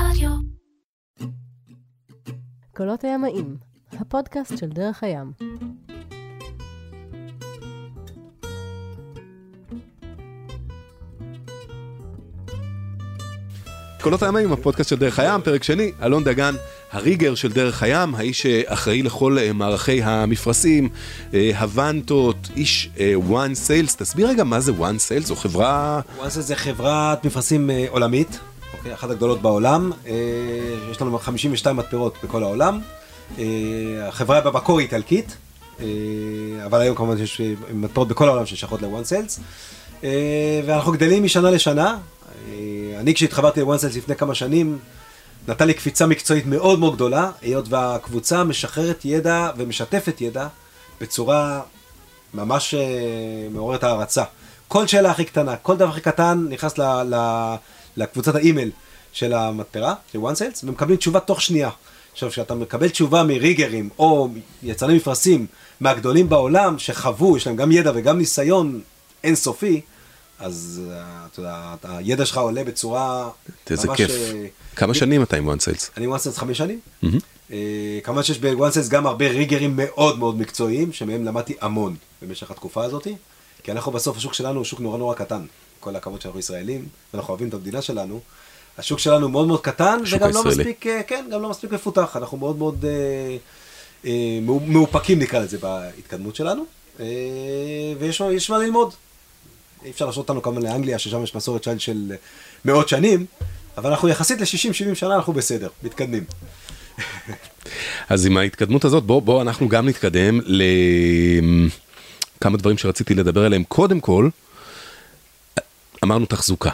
רדיו. קולות הימאים, הפודקאסט של דרך הים. קולות הימאים, הפודקאסט של דרך הים, פרק שני, אלון דגן, הריגר של דרך הים, האיש שאחראי לכל אה, מערכי המפרשים, אה, הוונטות, איש אה, one sales, תסביר רגע מה זה one sales, זו חברה... וואנסל זה חברת מפרשים אה, עולמית, אחת הגדולות בעולם, אה, יש לנו 52 מתפרות בכל העולם, אה, החברה במקור היא איטלקית, אה, אבל היום כמובן יש מתפרות בכל העולם ששייכות לוואן סיילס, ואנחנו גדלים משנה לשנה, אני כשהתחברתי לוואן סיילס לפני כמה שנים, נתן לי קפיצה מקצועית מאוד מאוד גדולה, היות והקבוצה משחררת ידע ומשתפת ידע בצורה ממש מעוררת הערצה. כל שאלה הכי קטנה, כל דבר הכי קטן נכנס ל, ל, לקבוצת האימייל של המטרה, של one sales, ומקבלים תשובה תוך שנייה. עכשיו, כשאתה מקבל תשובה מריגרים או יצרני מפרשים מהגדולים בעולם, שחוו, יש להם גם ידע וגם ניסיון אינסופי, אז אה, אתה יודע, הידע שלך עולה בצורה איזה כיף. אה, כמה שנים אתה עם one sales? אני וואן סנס חמש שנים. אה, כמובן שיש בוואן סנס גם הרבה ריגרים מאוד מאוד מקצועיים, שמהם למדתי המון במשך התקופה הזאת, כי אנחנו בסוף, השוק שלנו הוא שוק נורא נורא קטן. כל הכבוד שאנחנו ישראלים, ואנחנו אוהבים את המדינה שלנו. השוק שלנו מאוד מאוד קטן, וגם לא. מספיק, אה, כן, גם לא מספיק מפותח. אנחנו מאוד מאוד אה, אה, מאו- מאופקים נקרא לזה בהתקדמות שלנו, אה, ויש מה- ללמוד. אי אפשר להשוות אותנו כמובן לאנגליה, ששם יש מסורת של, של מאות שנים, אבל אנחנו יחסית ל-60-70 שנה אנחנו בסדר, מתקדמים. אז עם ההתקדמות הזאת, בוא, בוא אנחנו גם נתקדם לכמה דברים שרציתי לדבר עליהם. קודם כל, אמרנו תחזוקה.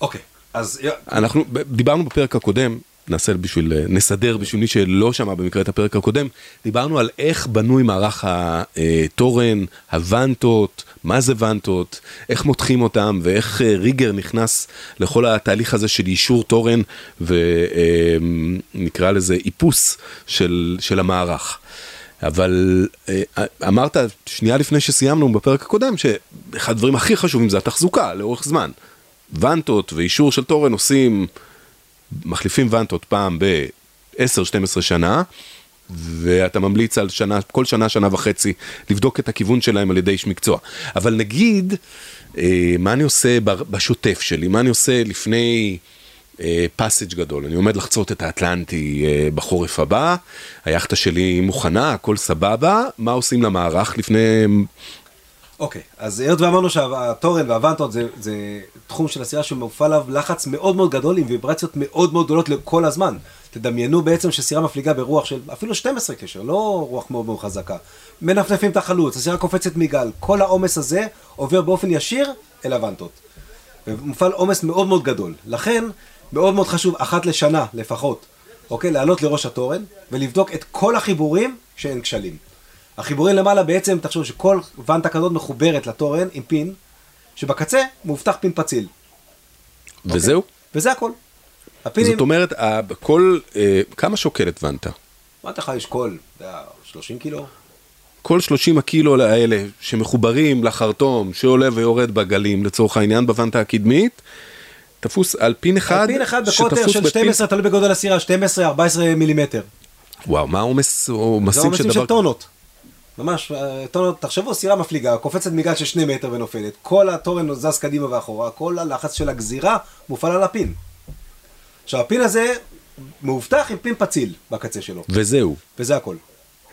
אוקיי, אז אנחנו דיברנו בפרק הקודם, נעשה בשביל, נסדר בשביל מי שלא שמע במקרה את הפרק הקודם, דיברנו על איך בנוי מערך התורן, הוונטות, מה זה וונטות, איך מותחים אותם ואיך אה, ריגר נכנס לכל התהליך הזה של אישור תורן ונקרא לזה איפוס של, של המערך. אבל אה, אמרת שנייה לפני שסיימנו בפרק הקודם שאחד הדברים הכי חשובים זה התחזוקה לאורך זמן. וונטות ואישור של תורן עושים, מחליפים וונטות פעם ב-10-12 שנה, ואתה ממליץ על שנה, כל שנה, שנה וחצי, לבדוק את הכיוון שלהם על ידי איש מקצוע. אבל נגיד, אה, מה אני עושה בשוטף שלי, מה אני עושה לפני פאסג' גדול, אני עומד לחצות את האטלנטי אה, בחורף הבא, היאכטה שלי מוכנה, הכל סבבה, מה עושים למערך לפני... אוקיי, אז היות ואמרנו שהתורן והוונטות זה, זה תחום של הסירה שמופעל עליו לחץ מאוד מאוד גדול עם ויברציות מאוד מאוד גדולות כל הזמן. תדמיינו בעצם שסירה מפליגה ברוח של אפילו 12 קשר, לא רוח מאוד מאוד חזקה. מנפנפים את החלוץ, הסירה קופצת מגל, כל העומס הזה עובר באופן ישיר אל הוונטות. ומופעל עומס מאוד מאוד גדול. לכן, מאוד מאוד חשוב, אחת לשנה לפחות, אוקיי? לעלות לראש התורן ולבדוק את כל החיבורים שאין כשלים. החיבורים למעלה בעצם, תחשוב שכל וונטה כזאת מחוברת לתורן עם פין, שבקצה מאובטח פין פציל. וזהו? וזה הכל. הפינים, זאת אומרת, כל, אה, כמה שוקלת יש כל, אתה יודע, 30 קילו. כל 30 הקילו האלה שמחוברים לחרטום שעולה ויורד בגלים לצורך העניין בוונטה הקדמית, תפוס על פין אחד, על פין אחד בקוטר של בפין- 12, תלוי בגודל הסירה, 12-14 מילימטר. וואו, מה העומס זה עומסים של עומסים דבר... של טונות. ממש, אה, טונות, תחשבו, סירה מפליגה, קופצת מגל של שני מטר ונופלת, כל התורן זז קדימה ואחורה, כל הלחץ של הגזירה מופעל על הפין. עכשיו, הפין הזה מאובטח עם פין פציל בקצה שלו, וזהו, וזה הכל.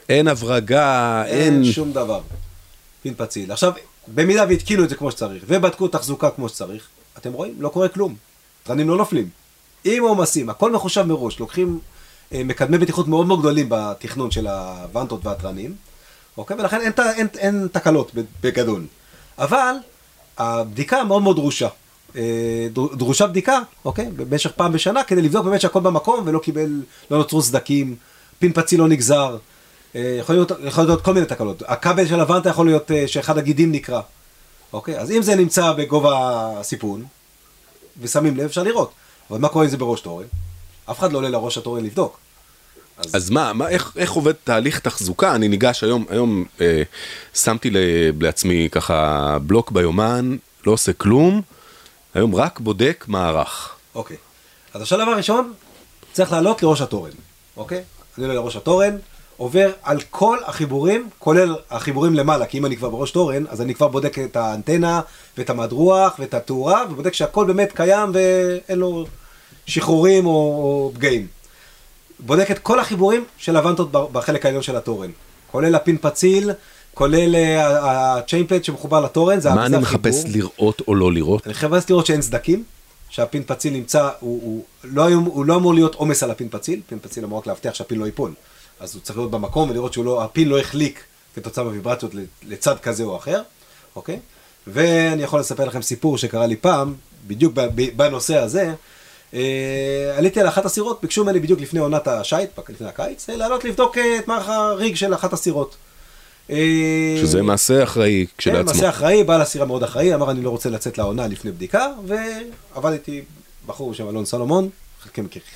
אין הברגה, אין... אין שום דבר. פין פציל. עכשיו, במידה והתקינו את זה כמו שצריך, ובדקו תחזוקה כמו שצריך, אתם רואים? לא קורה כלום. תרנים לא נופלים. עם עומסים, הכל מחושב מראש, לוקחים אה, מקדמי בטיחות מאוד מאוד גדולים בתכנון של הוונטות והתרנים, אוקיי? ולכן אין, ת- אין, אין תקלות בגדול. אבל הבדיקה מאוד מאוד דרושה. אה, דר- דרושה בדיקה, אוקיי? במשך פעם בשנה, כדי לבדוק באמת שהכל במקום ולא קיבל, לא נוצרו סדקים, פין פציל לא נגזר. אה, יכול להיות, יכול להיות כל מיני תקלות. הכבל של הוונטה יכול להיות אה, שאחד הגידים נקרע. אוקיי? אז אם זה נמצא בגובה הסיפון, ושמים לב, אפשר לראות. אבל מה קורה אם זה בראש תורן? אף אחד לא עולה לראש התורן לבדוק. אז מה, מה איך, איך עובד תהליך תחזוקה? אני ניגש היום, היום אה, שמתי לעצמי ככה בלוק ביומן, לא עושה כלום, היום רק בודק מערך. אוקיי. אז השלב הראשון, צריך לעלות לראש התורן, אוקיי? אני עולה לראש התורן, עובר על כל החיבורים, כולל החיבורים למעלה, כי אם אני כבר בראש תורן, אז אני כבר בודק את האנטנה, ואת המדרוח, ואת התאורה, ובודק שהכל באמת קיים ואין לו שחרורים או, או פגעים. בודק את כל החיבורים של הוונטות בחלק העליון של התורן, כולל הפין פציל, כולל הצ'יינפלט שמחובר לתורן, זה מה אני מחפש לראות או לא לראות? אני מחפש לראות שאין סדקים, שהפין פציל נמצא, הוא, הוא, לא, הוא לא אמור להיות עומס על הפין פציל, פין פציל אמור רק להבטיח שהפין לא ייפול. אז הוא צריך להיות במקום ולראות שהפין לא החליק כתוצאה מוויברציות לצד כזה או אחר, אוקיי? ואני יכול לספר לכם סיפור שקרה לי פעם, בדיוק בנושא הזה. אה, עליתי על אחת הסירות, ביקשו ממני בדיוק לפני עונת השיט, לפני הקיץ, לעלות לבדוק את מערך הריג של אחת הסירות. אה, שזה מעשה אחראי כשלעצמו. כן, מעשה אחראי, בעל הסירה מאוד אחראי, אמר אני לא רוצה לצאת לעונה לפני בדיקה, ועבדתי בחור בשם אלון סלומון,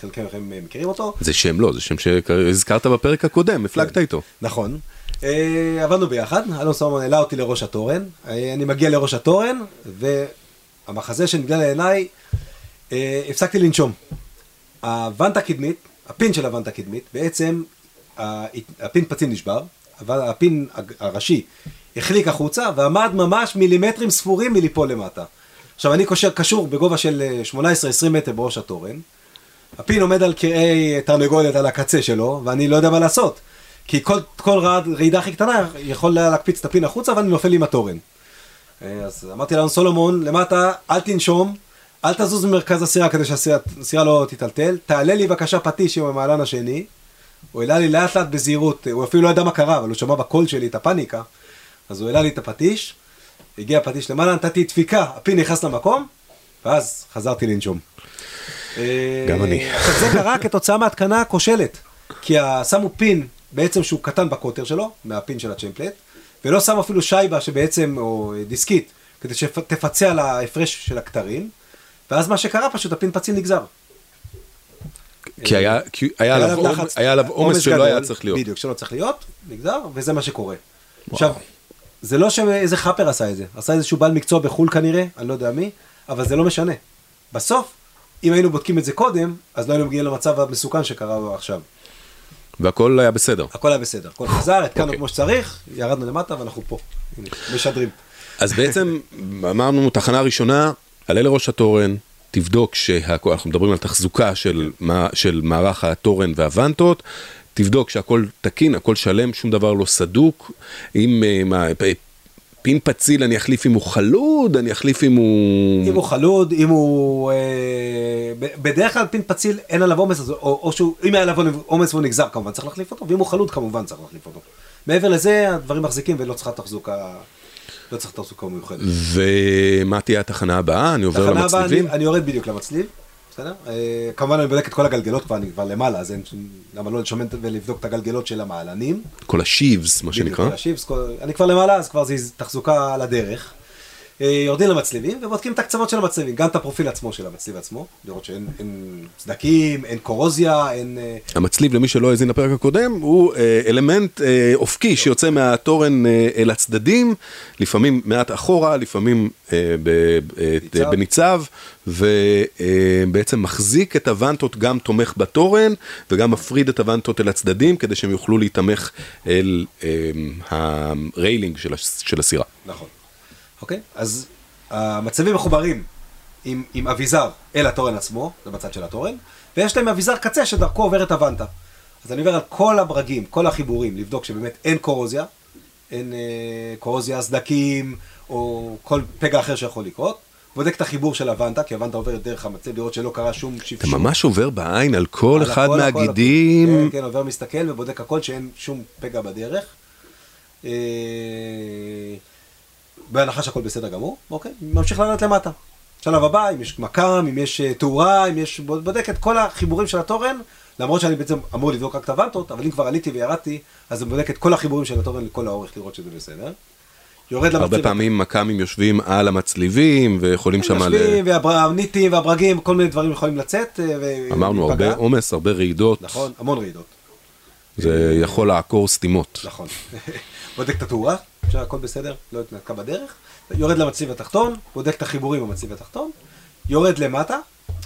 חלקם מכם מכירים אותו. זה שם לא, זה שם שהזכרת בפרק הקודם, הפלגת כן, איתו. נכון. אה, עבדנו ביחד, אלון סלומון העלה אותי לראש התורן, אה, אני מגיע לראש התורן, והמחזה שנגלה לעיניי, הפסקתי לנשום. הוונטה קדמית, הפין של הוונטה קדמית, בעצם הפין פצין נשבר, אבל הפין הראשי החליק החוצה ועמד ממש מילימטרים ספורים מליפול למטה. עכשיו אני קושר, קשור בגובה של 18-20 אה, מטר בראש התורן, הפין עומד על קרעי תרנגולת על הקצה שלו, ואני לא יודע מה לעשות. כי כל, כל רעד, רעידה הכי קטנה יכול להקפיץ את הפין החוצה ואני נופל עם התורן. אה, אז אמרתי לנו סולומון, למטה, אל תנשום, אל תזוז ממרכז הסירה כדי שהסירה לא תיטלטל, תעלה לי בבקשה פטיש עם המעלן השני, הוא העלה לי לאט לאט בזהירות, הוא אפילו לא ידע מה קרה, אבל הוא שמע בקול שלי את הפאניקה, אז הוא העלה לי את הפטיש, הגיע הפטיש למעלה, נתתי דפיקה, הפין נכנס למקום, ואז חזרתי לנשום. גם אני. אה, זה קרה כתוצאה מהתקנה כושלת, כי שמו פין בעצם שהוא קטן בקוטר שלו, מהפין של הצ'מפלט, ולא שמו אפילו שייבה שבעצם, או דיסקית, כדי שתפצה על ההפרש של הכתרים, ואז מה שקרה פשוט הפין פצין נגזר. כי היה, כי היה, היה, עליו, לחץ, היה עליו עומס שלא היה צריך להיות. בדיוק, שלא צריך להיות, נגזר, וזה מה שקורה. וואו. עכשיו, זה לא שאיזה חאפר עשה את זה, עשה איזשהו בעל מקצוע בחו"ל כנראה, אני לא יודע מי, אבל זה לא משנה. בסוף, אם היינו בודקים את זה קודם, אז לא היינו מגיעים למצב המסוכן שקרה עכשיו. והכל היה בסדר. הכל היה בסדר, הכל חזר, התקנו okay. אוקיי. כמו שצריך, ירדנו למטה ואנחנו פה, הנה, משדרים. אז בעצם אמרנו, תחנה ראשונה, עלה לראש התורן, תבדוק שהכל, אנחנו מדברים על תחזוקה של, של מערך התורן והוונטות, תבדוק שהכל תקין, הכל שלם, שום דבר לא סדוק, אם אה, מה, פין פציל אני אחליף אם הוא חלוד, אני אחליף אם הוא... אם הוא חלוד, אם הוא... אה, בדרך כלל פין פציל אין עליו עומס, או, או שהוא, אם היה עליו עומס והוא נגזר כמובן צריך להחליף אותו, ואם הוא חלוד כמובן צריך להחליף אותו. מעבר לזה הדברים מחזיקים ולא צריכה תחזוקה לא צריך תחזוקה מיוחדת. ומה תהיה התחנה הבאה? אני עובר למצליבים? אני, אני יורד בדיוק למצליב, בסדר? אה, כמובן אני בודק את כל הגלגלות כבר, אני כבר למעלה, אז אין שום... למה לא לשמן ולבדוק את הגלגלות של המעלנים? כל השיבס, מה שנקרא. בדיוק, השיבס, כל... אני כבר למעלה, אז כבר זה תחזוקה על הדרך. אה, יורדים למצליבים ובודקים את הקצוות של המצליבים, גם את הפרופיל עצמו של המצליב עצמו, לראות שאין סדקים, אין קורוזיה, אין... אה, המצליב, למי שלא האזין לפרק הקודם, הוא אה, אלמנט אופקי שיוצא מהתורן אל הצדדים, לפעמים מעט אחורה, לפעמים בניצב, ובעצם מחזיק את הוונטות, גם תומך בתורן, וגם מפריד את הוונטות אל הצדדים, כדי שהם יוכלו להתמך אל הריילינג של הסירה. נכון. אוקיי? אז המצבים מחוברים עם, עם אביזר אל התורן עצמו, זה בצד של התורן, ויש להם אביזר קצה שדרכו עוברת הוונטה. אז אני עובר על כל הברגים, כל החיבורים, לבדוק שבאמת אין קורוזיה, אין אה, קורוזיה, סדקים, או כל פגע אחר שיכול לקרות. בודק את החיבור של הוונטה, כי הוונטה עוברת דרך המצב, לראות שלא קרה שום שפשור. אתה ממש עובר בעין על כל על אחד הכל, מהגידים. הכל, כן, כן, עובר מסתכל ובודק הכל שאין שום פגע בדרך. אה, בהנחה שהכל בסדר גמור, אוקיי, ממשיך לעלות למטה. שלב הבא, אם יש מקם, אם יש אה, תאורה, אם יש... בודק את כל החיבורים של התורן, למרות שאני בעצם אמור לבדוק רק את הוונטות, אבל אם כבר עליתי וירדתי, אז אני בודק את כל החיבורים של התורן לכל האורך לראות שזה בסדר. יורד למצליב. הרבה פעמים מק"מים יושבים על המצליבים ויכולים שם... יושבים, והניטים והברגים, כל מיני דברים יכולים לצאת. אה, אמרנו, הרבה עומס, הרבה רעידות. נכון, המון רעידות. זה יכול לעקור סתימות. נכון. בודק את התאורה, שהכל בסדר, לא התנתקה בדרך, יורד למצליב התחתון, בודק את החיבורים במצליב התחתון, יורד למטה,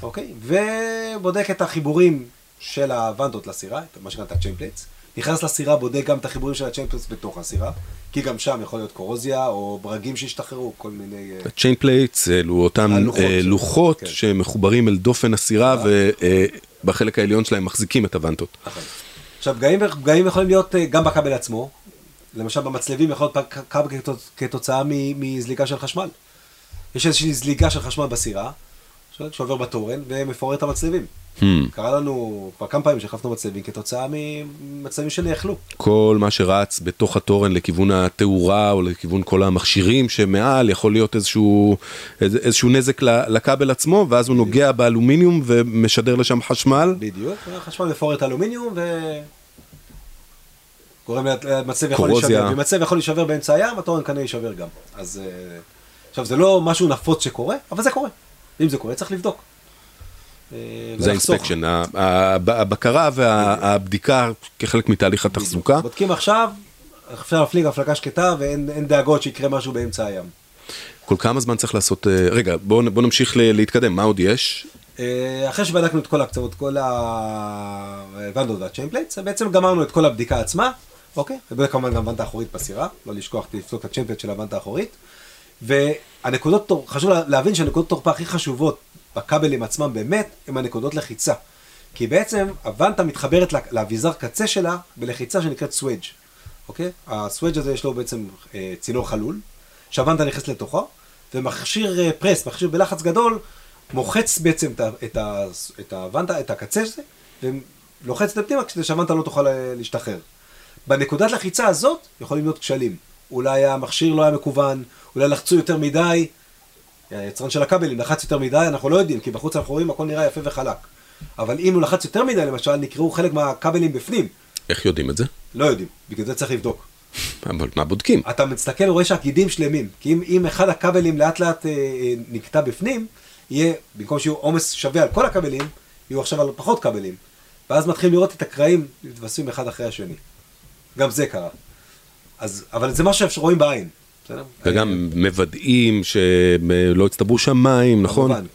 אוקיי? ובודק את החיבורים של הוונטות לסירה, מה שנקרא את ה chainplates. נכנס לסירה, בודק גם את החיבורים של ה chainplates בתוך הסירה, כי גם שם יכול להיות קורוזיה או ברגים שהשתחררו, כל מיני... אה, ה chainplates אלו אותם הלוחות אה, של- לוחות כן. שמחוברים אל דופן הסירה ובחלק העליון שלהם מחזיקים את הוונטות. נכון. עכשיו, פגעים, יכולים להיות אה, גם בכבל עצמו, למשל במצלבים יכול להיות כתוצ- כתוצאה מזליגה של חשמל. יש איזושהי זליגה של חשמל בסירה, שעובר בתורן ומפורר את המצלבים. Hmm. קרה לנו כבר כמה פעמים שהחלפנו מצלבים כתוצאה ממצלבים שנאכלו. כל מה שרץ בתוך התורן לכיוון התאורה או לכיוון כל המכשירים שמעל יכול להיות איזשהו, איזה- איזשהו נזק לכבל עצמו ואז הוא נוגע באלומיניום ומשדר לשם חשמל. בדיוק, החשמל מפורר את האלומיניום ו... גורם למצב יכול. להישבר, ומצב יכול להישבר באמצע הים, התורן כנראה יישבר גם. אז אה, עכשיו זה לא משהו נפוץ שקורה, אבל זה קורה. אם זה קורה צריך לבדוק. אה, זה. האינספקשן, הבקרה והבדיקה כחלק מתהליך התחזוקה. בודקים עכשיו, אפשר להפליג הפלגה שקטה ואין אין דאגות שיקרה משהו באמצע הים. כל כמה זמן צריך לעשות, אה, רגע בוא נ- בוא נמשיך להתקדם, מה עוד יש? אחרי שבדקנו את כל הקצוות, כל הוונטות וה chainplates, בעצם גמרנו את כל הבדיקה עצמה, אוקיי? ובדק כמובן גם וונטה אחורית בסירה, לא לשכוח לבדוק את ה chainplate של הוונטה האחורית. והנקודות, חשוב לה- להבין שהנקודות תורפה הכי חשובות בכבלים עצמם באמת, הם הנקודות לחיצה. כי בעצם הוונטה מתחברת לאביזר קצה שלה בלחיצה שנקראת swage, אוקיי? הסוודג' הזה יש לו בעצם אה, צינור חלול, שהוונטה נכנסת לתוכו, ומכשיר אה, פרס, מכשיר בלחץ גדול, מוחץ בעצם את, את, את הוונטה, את הקצה הזה, ולוחץ את זה פנימה כדי שהוונטה לא תוכל אה, להשתחרר. בנקודת לחיצה הזאת יכולים להיות כשלים. אולי המכשיר לא היה מקוון, אולי לחצו יותר מדי, היצרן של הכבלים לחץ יותר מדי, אנחנו לא יודעים, כי בחוץ אנחנו רואים הכל נראה יפה וחלק. אבל אם הוא לחץ יותר מדי, למשל, נקראו חלק מהכבלים בפנים, איך יודעים את זה? לא יודעים, בגלל זה צריך לבדוק. אבל מה בודקים? אתה מסתכל ורואה שהגידים שלמים, כי אם, אם אחד הכבלים לאט לאט אה, אה, נקטע בפנים, יהיה, במקום שיהיו עומס שווה על כל הכבלים, יהיו עכשיו על פחות כבלים. ואז מתחילים לראות את הקרעים מתווספים אחד אחרי השני. גם זה קרה. אז, אבל זה משהו שרואים בעין, בסדר? וגם מוודאים שלא הצטברו שם מים, נכון? כמובן.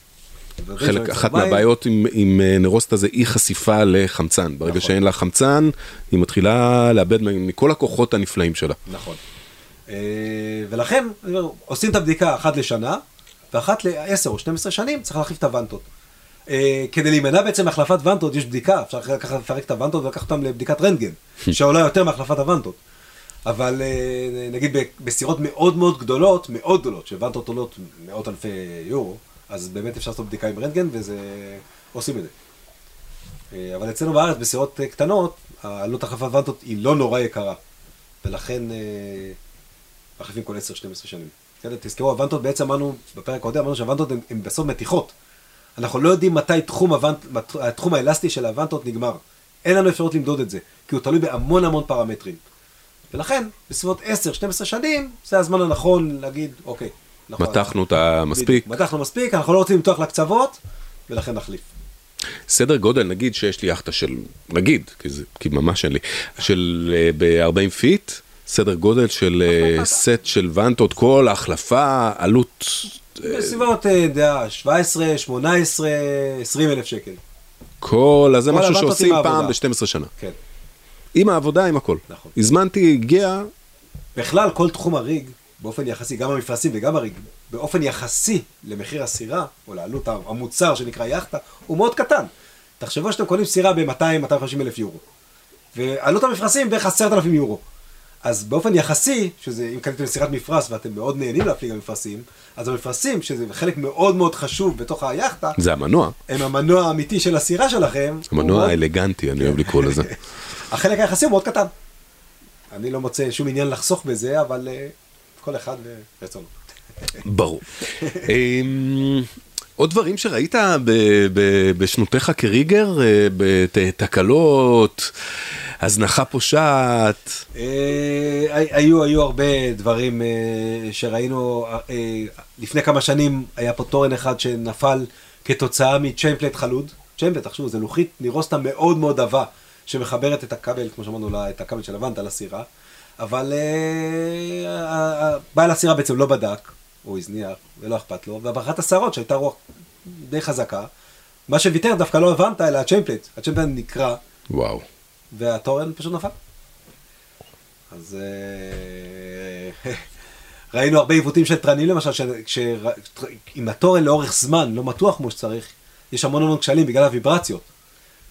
חלק, אחת. מהבעיות עם, עם אה, נרוסטה זה אי חשיפה לחמצן. ברגע נכון. שאין לה חמצן, היא מתחילה לאבד מכל הכוחות הנפלאים שלה. נכון. אה, ולכן, עושים את הבדיקה אחת לשנה, ואחת ל-10 או 12 שנים צריך להחליף את הוונטות. אה, כדי להימנע בעצם מהחלפת וונטות, יש בדיקה, אפשר לקחת, לפרק את הוונטות ולקחת אותם לבדיקת רנטגן, שעולה יותר מהחלפת הוונטות. אבל אה, נגיד בסירות מאוד מאוד גדולות, מאוד גדולות, שוונטות עולות מאות אלפי יורו, אז באמת אפשר לעשות בדיקה עם רנטגן, וזה... עושים את זה. אה, אבל אצלנו בארץ, בסירות קטנות, העלות החלפת וונטות היא לא נורא יקרה. ולכן מחליפים כל 10-12 שנים. תזכרו, הוונטות בעצם אמרנו, בפרק הקודם אמרנו שהוונטות הן בסוף מתיחות. אנחנו לא יודעים מתי תחום, הוונט, התחום האלסטי של הוונטות נגמר. אין לנו אפשרות למדוד את זה, כי הוא תלוי בהמון המון פרמטרים. ולכן, בסביבות 10-12 שנים, זה הזמן הנכון להגיד, אוקיי. אנחנו- מתחנו אותה מספיק. בדיוק, מתחנו מספיק, אנחנו לא רוצים למתוח לקצוות, ולכן נחליף. סדר גודל, נגיד שיש לי יאכטה של, נגיד, כי, זה, כי ממש אין לי, של uh, ב-40 feet, סדר גודל של uh, סט של ונטות, כל ההחלפה, עלות, אה, בסביבות, אה, יודע, 17, 18, 20 אלף שקל. כל, אז זה משהו שעושים עם פעם העבודה. ב-12 שנה. כן. עם העבודה, עם הכל. נכון. הזמנתי, הגיע, בכלל, כל תחום הריג, באופן יחסי, גם המפרשים וגם הריג, באופן יחסי למחיר הסירה, או לעלות המוצר שנקרא יאכטה, הוא מאוד קטן. תחשבו שאתם קונים סירה ב-200-250 אלף יורו. ועלות המפרשים בערך 10,000 יורו. אז באופן יחסי, שזה, אם קניתם סירת מפרש ואתם מאוד נהנים להפליג על מפרשים, אז המפרשים, שזה חלק מאוד מאוד חשוב בתוך היאכטה, זה המנוע, הם המנוע האמיתי של הסירה שלכם. הוא המנוע מאוד- האלגנטי, אני אוהב לקרוא לזה. החלק היחסי הוא מאוד קטן. אני לא מוצא שום עניין לחסוך בזה, אבל אה, כל אחד ורצונו. ברור. עוד דברים שראית בשנותיך כריגר, אה, בתקלות, הזנחה פושעת, אה, היו, היו הרבה דברים אה, שראינו, לפני כמה שנים היה פה תורן אחד שנפל כתוצאה מצ'יינפלט חלוד. צ'יינפלט, תחשבו, זה לוחית נירוסטה מאוד מאוד עבה, שמחברת את הכבל, כמו שאמרנו, את הכבל של הוונטה לסירה, אבל אה, ה- ה- בעל הסירה בעצם לא בדק, הוא הזניח, ולא אכפת לו, ובאחת הסערות שהייתה רוח די חזקה, מה שוויתר דווקא לא הבנת, אלא הצ'יימפלט. הצ'יימפלט נקרע, וואו. והתורן פשוט נפל. אז אה, ראינו הרבה עיוותים של תרנים למשל, שאם התורן לאורך זמן לא מתוח כמו שצריך, יש המון המון כשלים בגלל הוויברציות.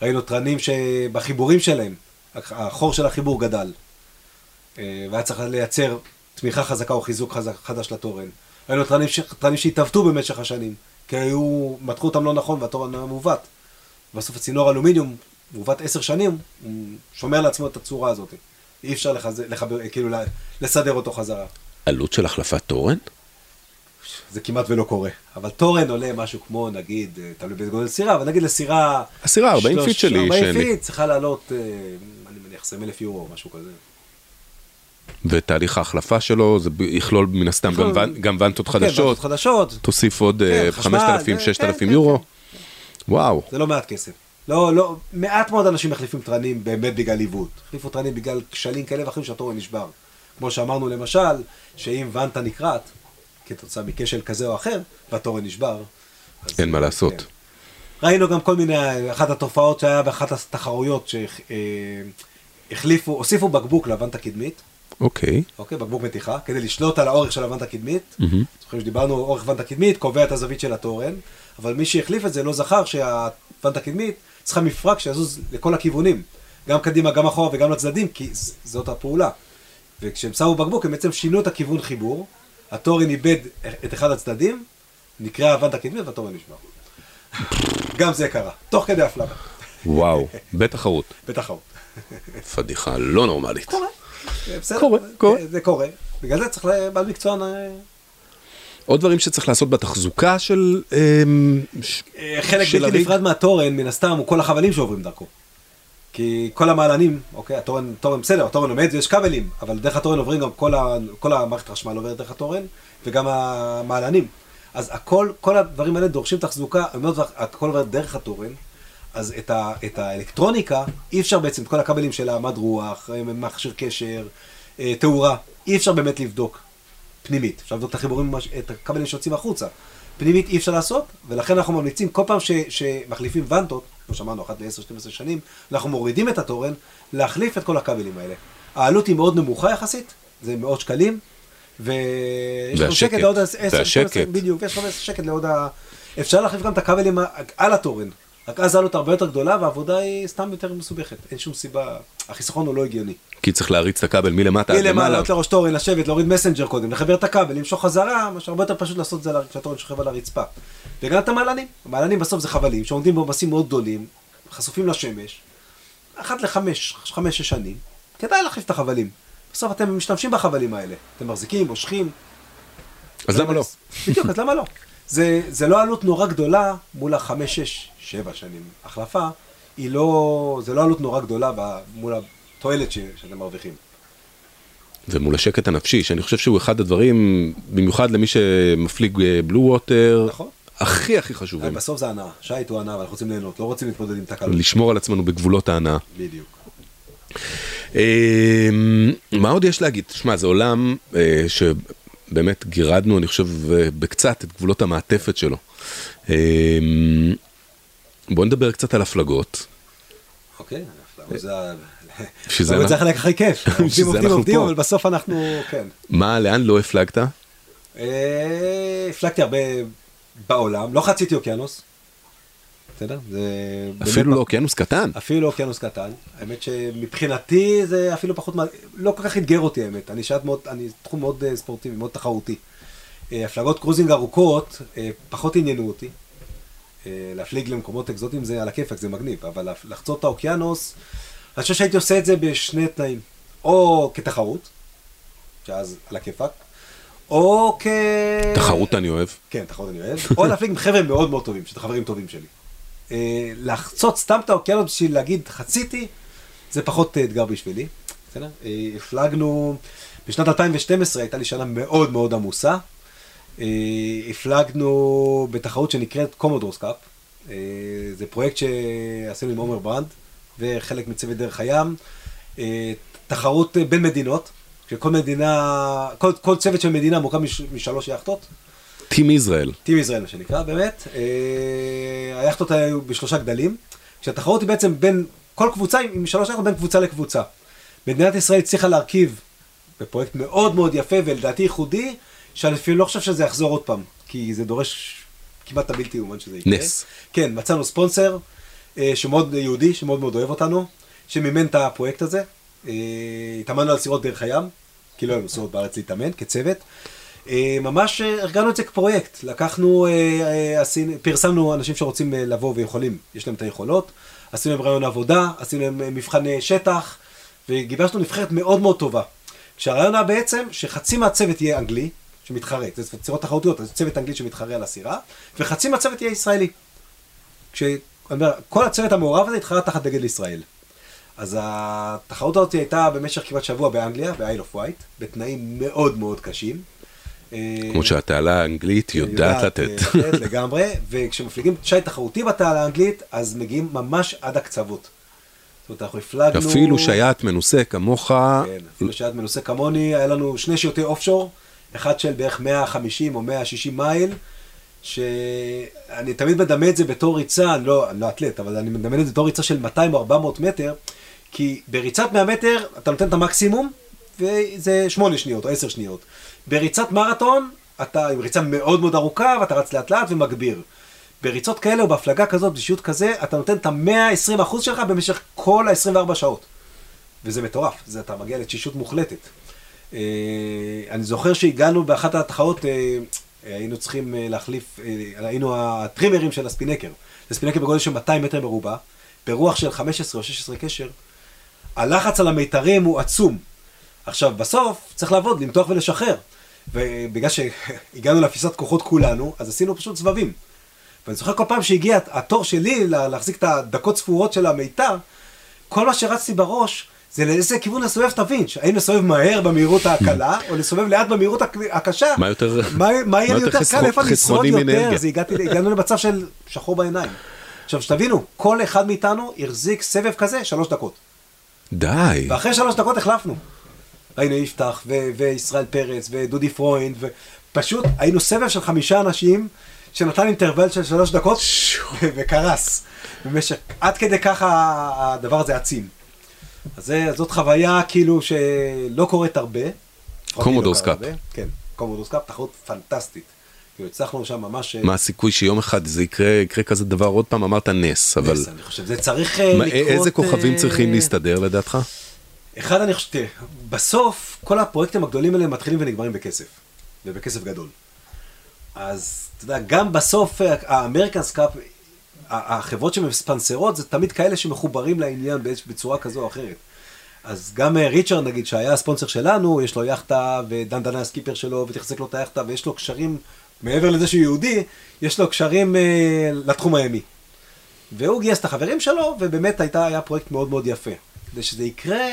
ראינו תרנים שבחיבורים שלהם, החור של החיבור גדל, אה, והיה צריך לייצר תמיכה חזקה או חיזוק חזק, חדש לתורן. ראינו תרנים, ש... תרנים שהתעוותו במשך השנים, כי היו, מתחו אותם לא נכון והתורן היה מעוות. בסוף הצינור אלומיניום, מעוות עשר שנים, הוא שומר לעצמו את הצורה הזאת. אי אפשר לחז... לחבר, כאילו לסדר אותו חזרה. עלות של החלפת תורן? זה כמעט ולא קורה. אבל תורן עולה משהו כמו, נגיד, אה, תלוי באיזה גודל סירה, אבל נגיד לסירה... הסירה 40 feet שלי. 40 feet צריכה לעלות, אה, אני מניח, 20 אלף יורו או משהו כזה. ותהליך ההחלפה שלו, זה יכלול מן הסתם גם, ון, גם ונטות חדשות. כן, חדשות. תוסיף עוד כן, 5,000, 6,000 כן, יורו. כן, כן. וואו. זה לא מעט כסף. לא, לא, מעט מאוד אנשים מחליפים תרנים באמת בגלל עיוות. החליפו תרנים בגלל כשלים כאלה ואחרים שהתורן נשבר. כמו שאמרנו למשל, שאם ונטה נקרעת, כתוצאה מכשל כזה או אחר, והתורן נשבר. אין מה לעשות. כן. ראינו גם כל מיני, אחת התופעות שהיה באחת התחרויות שהחליפו, אה, הוסיפו בקבוק לוונטה קדמית. אוקיי. אוקיי, בקבוק מתיחה, כדי לשלוט על האורך של הוונטה קדמית. זוכרים שדיברנו, אורך וונטה קדמית קובע את הזווית של התורן, אבל מי שהחליף את זה לא זכר שהוונטה קדמית צריכה מפרק שיזוז לכל הכיוונים. גם קדימה, גם אחורה וגם לצדדים, כי זאת הפעולה. וכשהם שמו בקבוק, הם בעצם שינו את הכיוון חיבור, התורן איבד את אחד הצדדים, נקרא הוונטה קדמית והתורן נשבר. גם זה קרה, תוך כדי הפלגה. וואו, בתחרות. בתחרות. פדיחה לא נורמלית. קורה. בסדר, קורה, קורה. זה קורה. בגלל זה צריך בעל מקצוען... עוד דברים שצריך לעשות בתחזוקה של... אמ, אה, חלק בלתי נפרד מהתורן, מן הסתם, הוא כל החבלים שעוברים דרכו. כי כל המעלנים, אוקיי, התורן, תורן בסדר, התורן עומד ויש כבלים, אבל דרך התורן עוברים גם כל, ה, כל המערכת החשמל עוברת דרך התורן, וגם המעלנים. אז הכל, כל הדברים האלה דורשים תחזוקה, הכל עובר דרך התורן, אז את, ה, את האלקטרוניקה, אי אפשר בעצם, את כל הכבלים של המד רוח, מכשיר קשר, אה, תאורה, אי אפשר באמת לבדוק פנימית. אפשר לבדוק את החיבורים, את הכבלים שיוצאים החוצה. פנימית אי אפשר לעשות, ולכן אנחנו ממליצים כל פעם ש, שמחליפים ונטות, כמו שאמרנו, אחת ל-10-12 שנים, אנחנו מורידים את התורן, להחליף את כל הכבלים האלה. העלות היא מאוד נמוכה יחסית, זה מאות שקלים, ויש לנו שקט לעוד 10, והשקט. בדיוק, יש לנו שקט לעוד ה... אפשר להחליף גם את הכבלים על התורן, רק אז העלות הרבה יותר גדולה והעבודה היא סתם יותר מסובכת, אין שום סיבה, החיסכון הוא לא הגיוני. כי צריך להריץ את הכבל מלמטה עד למעלה. מלמעלה, לעלות לראש תורן, לשבת, להוריד מסנג'ר קודם, לחבר את הכבל, למשוך חזרה, מה שהרבה יותר פשוט לעשות זה כשהתורן שוכב על הרצפה. וגם את המעלנים, המעלנים בסוף זה חבלים שעומדים בעומסים מאוד גדולים, חשופים לשמש, אחת לחמש, חמש-שש שנים, כדאי להחליף את החבלים. בסוף אתם משתמשים בחבלים האלה, אתם מחזיקים, מושכים. אז למה לא? בדיוק, אז למה לא? זה, זה לא עלות נורא גדולה מול החמש, שש, שבע שנים החלפה, היא לא, זה לא עלות נורא גדולה מול התועלת ש, שאתם מרוויחים. ומול השקט הנפשי, שאני חושב שהוא אחד הדברים, במיוחד למי שמפליג בלו אה, ווטר, נכון. הכי הכי חשובים. בסוף זה הנאה, שייט הוא הנאה, ואנחנו רוצים ליהנות, לא רוצים להתמודד עם תקלות. לשמור על עצמנו בגבולות ההנאה. בדיוק. אמ, מה עוד יש להגיד? תשמע, זה עולם אה, שבאמת גירדנו, אני חושב, בקצת את גבולות המעטפת שלו. בוא נדבר קצת על הפלגות. אוקיי, הפלגות זה... אנחנו... זה החלק הכי כיף, עובדים עובדים עובדים, אבל בסוף אנחנו, כן. מה, לאן לא הפלגת? אה, הפלגתי הרבה בעולם, לא חציתי אוקיינוס. בסדר? זה... אפילו לא אוקיינוס קטן. אפילו לא אוקיינוס קטן. האמת שמבחינתי זה אפילו פחות, לא כל כך אתגר אותי האמת. אני שעת מאוד, אני תחום מאוד אה, ספורטיבי, מאוד תחרותי. אה, הפלגות cruising ארוכות פחות עניינו אותי. להפליג למקומות אקזוטיים זה על הכיפאק, זה מגניב, אבל לחצות את האוקיינוס, אני חושב שהייתי עושה את זה בשני תנאים. או כתחרות, שאז על הכיפאק, או כ... תחרות אני אוהב. כן, תחרות אני אוהב. או להפליג עם חבר'ה מאוד מאוד טובים, שזה חברים טובים שלי. אה, לחצות סתם את האוקיינוס בשביל להגיד חציתי, זה פחות אתגר בשבילי. בסדר? אה, הפלגנו, בשנת 2012 הייתה לי שנה מאוד מאוד עמוסה. אה, הפלגנו בתחרות שנקראת Commodores Cup. זה פרויקט שעשינו עם עומר ברנד וחלק מצוות דרך הים. תחרות בין מדינות. שכל מדינה, כל, כל צוות של מדינה מורכב מש, משלוש יאכטות. Team Israel. Team Israel מה שנקרא, באמת. אה, היאכטות היו בשלושה גדלים, כשהתחרות היא בעצם בין, כל קבוצה עם שלוש יאכטות בין קבוצה לקבוצה. מדינת ישראל הצליחה להרכיב בפרויקט מאוד מאוד יפה ולדעתי ייחודי, שאני אפילו לא חושב שזה יחזור עוד פעם, כי זה דורש כמעט הבלתי יאומן שזה יקרה. נס. כן, מצאנו ספונסר, אה, שמאוד יהודי, שמאוד מאוד אוהב אותנו, שמימן את הפרויקט הזה. אה, התאמנו על סירות דרך הים, כי לא היו סירות בארץ להתאמן, כצוות. אה, ממש ארגנו את זה כפרויקט. לקחנו, פרסמנו אנשים שרוצים לבוא ויכולים, יש להם את היכולות. עשינו להם רעיון עבודה, עשינו להם מבחני שטח, וגיבשנו נבחרת מאוד מאוד טובה. כשהרעיון היה בעצם שחצי מהצוות יהיה אנגלי, שמתחרה, זה סירות תחרותיות, אז צוות אנגלי שמתחרה על הסירה, וחצי מהצוות יהיה ישראלי. כש... אומר, כל הצוות המעורב הזה התחרה תחת דגל ישראל. אז התחרות הזאת הייתה במשך כמעט שבוע באנגליה, ב-Isle of White, בתנאים מאוד מאוד קשים. כמו שהתעלה האנגלית יודעת לתת. לתת לגמרי, וכשמפליגים שי תחרותי בתעלה האנגלית, אז מגיעים ממש עד הקצוות. זאת אומרת, אנחנו הפלגנו... אפילו שייט מנוסה כמוך, כן, אפילו שייט מנוסה כמוני, היה לנו שני שיוטי אופשור, אחד של בערך 150 או 160 מייל, שאני תמיד מדמה את זה בתור ריצה, אני לא, אני לא אתלט, אבל אני מדמה את זה בתור ריצה של 200 או 400 מטר, כי בריצת 100 מטר אתה נותן את המקסימום, וזה 8 שניות או 10 שניות. בריצת מרתון, אתה עם ריצה מאוד מאוד ארוכה, ואתה רץ לאט לאט ומגביר. בריצות כאלה או בהפלגה כזאת, בשיעוט כזה, אתה נותן את ה-120% שלך במשך כל ה-24 שעות. וזה מטורף, זה, אתה מגיע לתשישות מוחלטת. אה, אני זוכר שהגענו באחת התחרות, אה, היינו צריכים אה, להחליף, היינו הטרימרים של הספינקר. זה ספינקר בגודל של 200 מטר מרובע, ברוח של 15 או 16 קשר. הלחץ על המיתרים הוא עצום. עכשיו, בסוף צריך לעבוד, למתוח ולשחרר. ובגלל שהגענו לאפיסת כוחות כולנו, אז עשינו פשוט סבבים. ואני זוכר כל פעם שהגיע התור שלי לה- להחזיק את הדקות ספורות של המיתר, כל מה שרצתי בראש זה לאיזה כיוון לסובב את הווינץ'. האם לסובב מהר במהירות הקלה, או לסובב לאט במהירות הק- הקשה? מה יותר- מה, מה יהיה לי יותר קל, איפה אני אשרוד יותר? זה הגעתי, הגענו למצב של שחור בעיניים. עכשיו, שתבינו, כל אחד מאיתנו החזיק סבב כזה שלוש דקות. די. ואחרי שלוש דקות החלפנו. היינו יפתח, ו- וישראל פרץ, ודודי פרוינד, ופשוט היינו סבב של חמישה אנשים, שנתן אינטרוול של שלוש דקות, וקרס. במשך, עד כדי ככה הדבר הזה עצים. אז זה, זאת חוויה כאילו שלא קורית הרבה. Commodore לא קרה 's Cup. הרבה. כן, Commodore's Cup, תחרות פנטסטית. כאילו הצלחנו שם ממש... מה הסיכוי שיום אחד זה יקרה, יקרה כזה דבר עוד פעם, אמרת נס, אבל נס, אני חושב, זה צריך אה, מה- לקרות... איזה כוכבים אה, צריכים להסתדר לדעתך? אחד, אני חושב, תראה, בסוף כל הפרויקטים הגדולים האלה מתחילים ונגמרים בכסף, ובכסף גדול. אז אתה יודע, גם בסוף ה America's Cup, החברות שמספנסרות זה תמיד כאלה שמחוברים לעניין בצורה כזו או אחרת. אז גם אה, ריצ'רד נגיד, שהיה הספונסר שלנו, יש לו יאכטה, ודן דנה הסקיפר שלו, ותחזק לו את היאכטה, ויש לו קשרים, מעבר לזה שהוא יהודי, יש לו קשרים אה, לתחום הימי. והוא גייס את החברים שלו, ובאמת הייתה, היה פרויקט מאוד מאוד יפה. כדי שזה יקרה,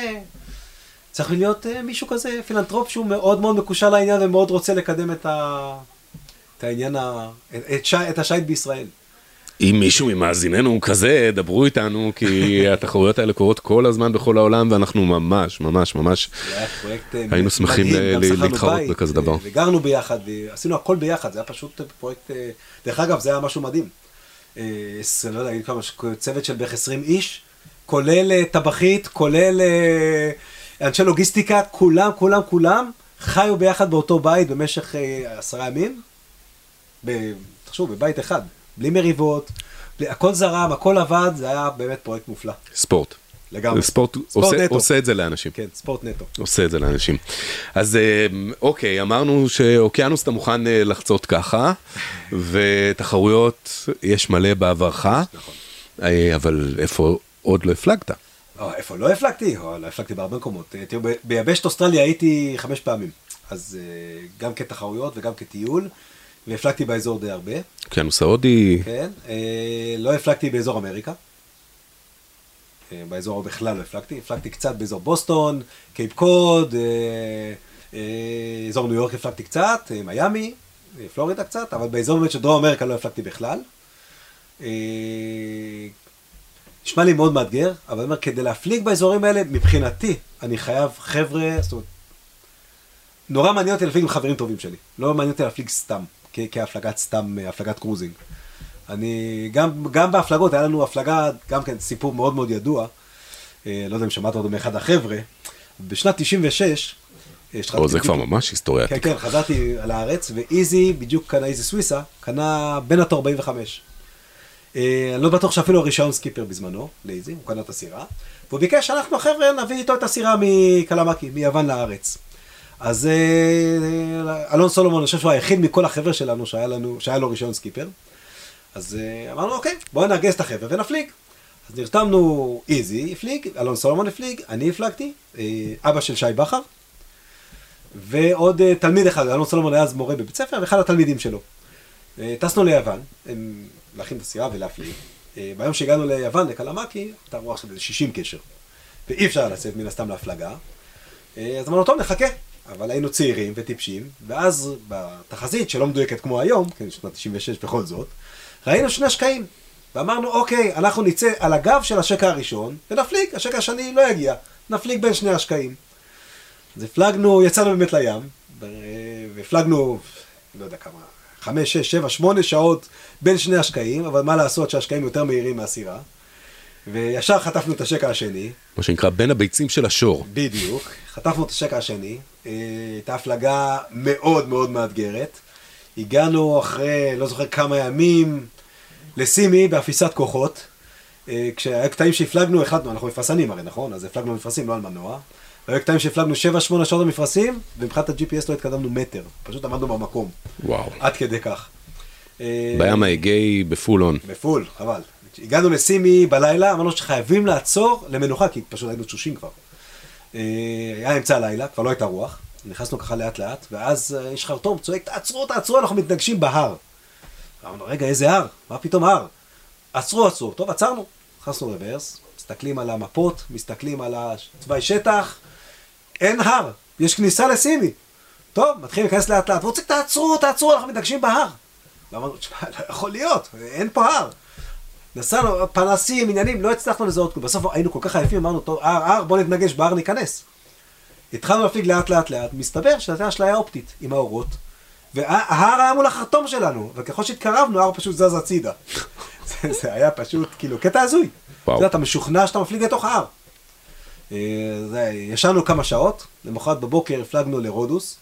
צריך להיות אה, מישהו כזה, פילנטרופ, שהוא מאוד מאוד מקושר לעניין ומאוד רוצה לקדם את, ה... את העניין, ה... את, שי... את השייט בישראל. אם מישהו ממאזיננו הוא כזה, דברו איתנו, כי התחרויות האלה קורות כל הזמן בכל העולם, ואנחנו ממש, ממש, ממש, אה, היינו שמחים שכרנו להתחרות בכזה ו- דבר. וגרנו ביחד, ועשינו הכל ביחד, זה היה פשוט פרויקט, אה, דרך אגב, זה היה משהו מדהים. אה, לא יודע, צוות של בערך 20 איש, כולל אה, טבחית, כולל אה, אנשי לוגיסטיקה, כולם, כולם, כולם, חיו ביחד באותו בית במשך אה, עשרה ימים. ב- תחשבו, בבית אחד, בלי מריבות, בלי, הכל זרם, הכל עבד, זה היה באמת פרויקט מופלא. ספורט. לגמרי. ספורט ספורט עושה- נטו. עושה את זה לאנשים. כן, ספורט נטו. עושה את זה לאנשים. אז אה, אוקיי, אמרנו שאוקיינוס אתה מוכן אה, לחצות ככה, ותחרויות יש מלא בעברך, נכון. אה, אבל איפה עוד לא הפלגת? או, איפה לא הפלגתי? או, לא הפלגתי בהרבה מקומות. אה, תראו, ביבשת אוסטרליה הייתי חמש פעמים. אז אה, גם כתחרויות וגם כטיול, והפלגתי באזור די הרבה, אוקיינוס ההודי, כן? אה, לא הפלגתי באזור אמריקה. אה, באזור בכלל לא הפלגתי, הפלגתי קצת באזור בוסטון, קייפ קוד, אה, אה, אזור ניו יורק הפלגתי קצת, אה, מיאמי, אה, פלורידה קצת, אבל באזור באמת של דרום אמריקה לא הפלגתי בכלל. אה, נשמע לי מאוד מאתגר, אבל אני אומר, כדי להפליג באזורים האלה, מבחינתי, אני חייב חבר'ה, זאת אומרת, נורא מעניין אותי להפליג עם חברים טובים שלי, לא מעניין אותי להפליג סתם. כ- כהפלגת סתם, אה, הפלגת cruising. אני, גם, גם בהפלגות, היה לנו הפלגה, גם כן סיפור מאוד מאוד ידוע, אה, לא יודע אם שמעת אותו מאחד החבר'ה, בשנת 96, אה, או, זה כבר ממש היסטוריה כן. כן, חזרתי לארץ, ואיזי, בדיוק קנה איזי סוויסה, קנה Beneteau 45. אה, אני לא בטוח שאפילו רישיון סקיפר בזמנו, לאיזי, הוא קנה את הסירה, והוא ביקש שאנחנו החבר'ה נביא איתו את הסירה מקלמקי, מיוון לארץ. אז אה, אלון סולומון, אני חושב שהוא היחיד מכל החבר'ה שלנו שהיה, לנו, שהיה לו רישיון סקיפר. אז אה, אמרנו, אוקיי, בואו נארגן את החבר'ה ונפליג. אז נרתמנו, איזי הפליג, אלון סולומון הפליג, אני הפלגתי, אה, אבא של שי בכר, ועוד אה, תלמיד אחד, אלון סולומון היה אז מורה בבית ספר, ואחד התלמידים שלו. אה, טסנו ליוון, להכין את הסירה ולהפליג. אה, ביום שהגענו ליוון, לקלמקי, הייתה רוח של איזה 60 קשר. ואי אפשר לצאת מן הסתם להפלגה. אה, אז אמרנו, טוב, נחכה. אבל היינו צעירים וטיפשים, ואז בתחזית, שלא מדויקת כמו היום, כן, שנת 96 בכל זאת, ראינו שני שקעים. ואמרנו, אוקיי, אנחנו נצא על הגב של השקע הראשון, ונפליג, השקע השני לא יגיע. נפליג בין שני השקעים. אז הפלגנו, יצאנו באמת לים, והפלגנו, לא יודע כמה, חמש, שש, שבע, שמונה שעות בין שני השקעים, אבל מה לעשות שהשקעים יותר מהירים מהסירה. וישר חטפנו את השקע השני, מה שנקרא בין הביצים של השור. בדיוק, חטפנו את השקע השני, אה, הייתה הפלגה מאוד מאוד מאתגרת. הגענו אחרי, לא זוכר כמה ימים, לסימי באפיסת כוחות. אה, כשהיה קטעים שהפלגנו, החלטנו, אנחנו מפרסנים הרי, נכון? אז הפלגנו מפרסים, לא על מנוע. והיו קטעים שהפלגנו 7-8 שעות במפרסים, ומבחינת ה-GPS לא התקדמנו מטר. פשוט עמדנו במקום. וואו. עד כדי כך. אה, בים האגאי בפול און. בפול, חבל. הגענו לסימי בלילה, אמרנו שחייבים לעצור למנוחה, כי פשוט היינו תשושים כבר. אה, היה אמצע הלילה, כבר לא הייתה רוח, נכנסנו ככה לאט לאט, ואז אה, איש חרטום צועק, תעצרו, תעצרו, אנחנו מתנגשים בהר. אמרנו, רגע, איזה הר? מה פתאום הר? עצרו, עצרו. טוב, עצרנו. נכנסנו רוורס, מסתכלים על המפות, מסתכלים על התוואי שטח, אין הר, יש כניסה לסימי. טוב, מתחילים להיכנס לאט לאט, צועק, תעצרו, תעצרו, אנחנו מתנגשים בהר. ואמרנו, תשמע, לא יכול להיות, אין פה הר. נסענו, פנסים, עניינים, לא הצלחנו לזהות, בסוף היינו כל כך עייפים, אמרנו, טוב, הר, הר, בוא נתנגש בהר, ניכנס. התחלנו להפליג לאט לאט לאט, מסתבר שהייתה אשליה אופטית עם האורות, וההר היה מול החרטום שלנו, וככל שהתקרבנו, ההר פשוט זז הצידה. זה, זה היה פשוט, כאילו, קטע הזוי. אתה יודע, אתה משוכנע שאתה מפליג לתוך ההר. אה, זה, ישנו כמה שעות, למחרת בבוקר הפלגנו לרודוס,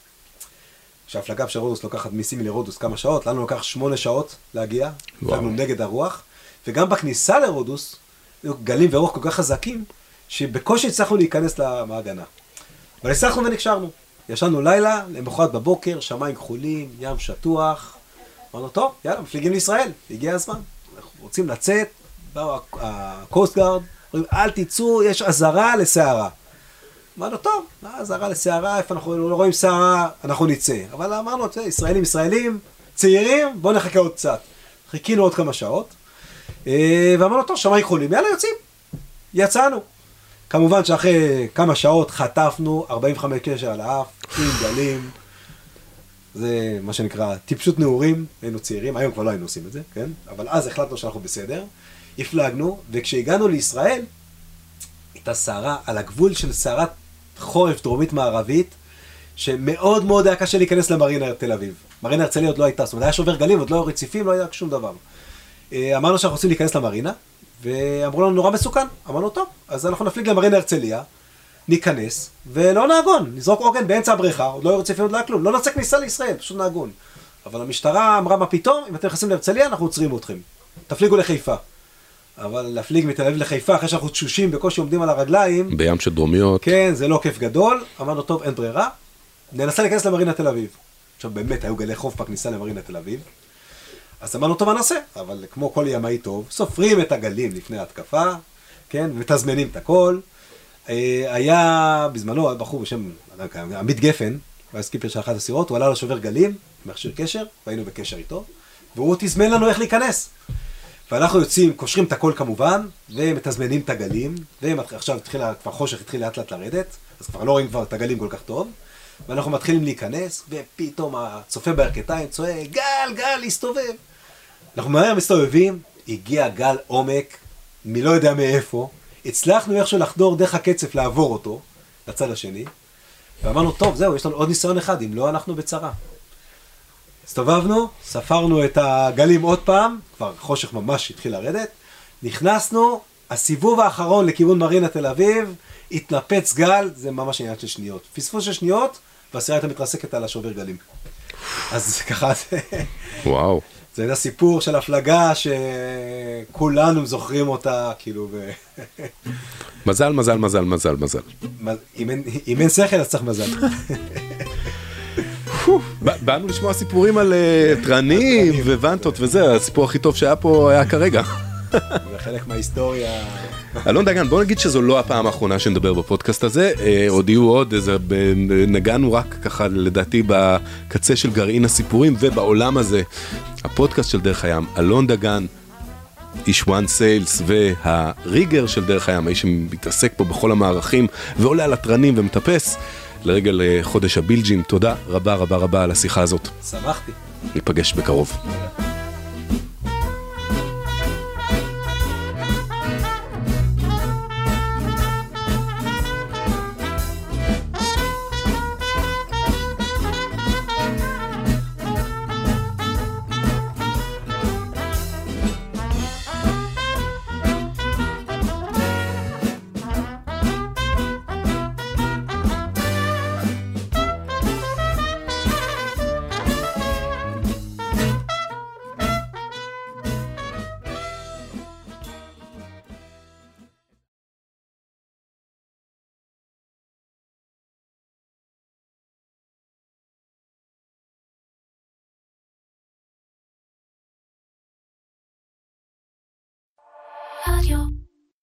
שההפלגה של רודוס לוקחת מסימי לרודוס כמה שעות, לנו לקח שמונה שעות להגיע. הפלגנו נגד הרוח, וגם בכניסה לרודוס, היו גלים ורוח כל כך חזקים, שבקושי הצלחנו להיכנס למעגנה. אבל הצלחנו ונקשרנו. ישנו לילה, למחרת בבוקר, שמיים כחולים, ים שטוח. אמרנו, טוב, יאללה, מפליגים לישראל, הגיע הזמן. אנחנו רוצים לצאת, באו הקוסט גארד, אומרים, אל תצאו, יש אזהרה לסערה. אמרנו, טוב, אזהרה לסערה, איפה אנחנו לא רואים סערה, אנחנו נצא. אבל אמרנו, "תראה, ישראלים, ישראלים, צעירים, בואו נחכה עוד קצת. חיכינו עוד כמה שעות, אה, ואמרנו, טוב, שמיים כחולים, יאללה, יוצאים. יצאנו. כמובן שאחרי כמה שעות חטפנו 45 קשר על האף, עם גלים. זה מה שנקרא טיפשות נעורים, היינו צעירים, היום כבר לא היינו עושים את זה, כן? אבל אז החלטנו שאנחנו בסדר, הפלגנו, וכשהגענו לישראל, הייתה סערה על הגבול של סערת חורף דרומית מערבית, שמאוד מאוד היה קשה להיכנס למרינה תל אביב. מרינה הרצליה עוד לא הייתה, זאת אומרת, היה שובר גלים, עוד לא היו רציפים, לא היה שום דבר. אה, אמרנו שאנחנו רוצים להיכנס למרינה, ואמרו לנו נורא מסוכן. אמרנו, טוב, אז אנחנו נפליג למרינה הרצליה, ניכנס, ולא נהגון, נזרוק עוגן באמצע הבריכה, עוד לא היו רציפים, עוד לא היה כלום, לא נעשה כניסה לישראל, פשוט נהגון. אבל המשטרה אמרה, מה פתאום, אם אתם נכנסים להרצליה, אנחנו עוצרים אתכם. תפליגו לחיפה. אבל להפליג מתל אביב לחיפה, אחרי שאנחנו תשושים, בקושי עומדים על הרגליים, בים של דרומיות. כן, זה לא כיף גדול, אמרנו, טוב, אין ברירה, ננסה להיכנס למרינה תל אביב. עכשיו, באמת, היו גלי חוף בכניסה למרינה תל אביב. אז אמרנו, טוב, נעשה? אבל כמו כל ימאי טוב, סופרים את הגלים לפני ההתקפה, כן, מתזמנים את הכל. אה, היה בזמנו, בחור בשם לא עמית גפן, הוא היה סקיפר של אחת הסירות, הוא עלה לשובר גלים, מכשיר קשר, והיינו בקשר איתו, והוא תזמן לנו איך להיכנס. ואנחנו יוצאים, קושרים את הכל כמובן, ומתזמנים את הגלים, ועכשיו התחיל, כבר חושך התחיל לאט לאט לרדת, אז כבר לא רואים כבר את הגלים כל כך טוב, ואנחנו מתחילים להיכנס, ופתאום הצופה בירכתיים צועק, גל, גל, להסתובב. אנחנו מהר מסתובבים, הגיע גל עומק, מי לא יודע מאיפה, הצלחנו איכשהו לחדור דרך הקצף לעבור אותו, לצד השני, ואמרנו, טוב, זהו, יש לנו עוד ניסיון אחד, אם לא, אנחנו בצרה. הסתובבנו, ספרנו את הגלים עוד פעם, כבר חושך ממש התחיל לרדת, נכנסנו, הסיבוב האחרון לכיוון מרינה תל אביב, התנפץ גל, זה ממש עניין של שניות. פספוס של שניות, והסירה הייתה מתרסקת על השובר גלים. אז ככה זה... וואו. זה היה סיפור של הפלגה שכולנו זוכרים אותה, כאילו, ו... מזל, מזל, מזל, מזל, מזל. אם אין, אם אין שכל אז צריך מזל. באנו לשמוע סיפורים על אה, תרנים וונטות וזה, הסיפור הכי טוב שהיה פה היה כרגע. זה חלק מההיסטוריה. אלון דגן, בוא נגיד שזו לא הפעם האחרונה שנדבר בפודקאסט הזה, אה, עוד יהיו עוד, איזה, ב- נגענו רק ככה לדעתי בקצה של גרעין הסיפורים ובעולם הזה, הפודקאסט של דרך הים, אלון דגן, איש וואן סיילס והריגר של דרך הים, האיש שמתעסק פה בכל המערכים ועולה על התרנים ומטפס, לרגל אה, חודש הבילג'ים, תודה רבה רבה רבה על השיחה הזאת, שמחתי. ניפגש בקרוב.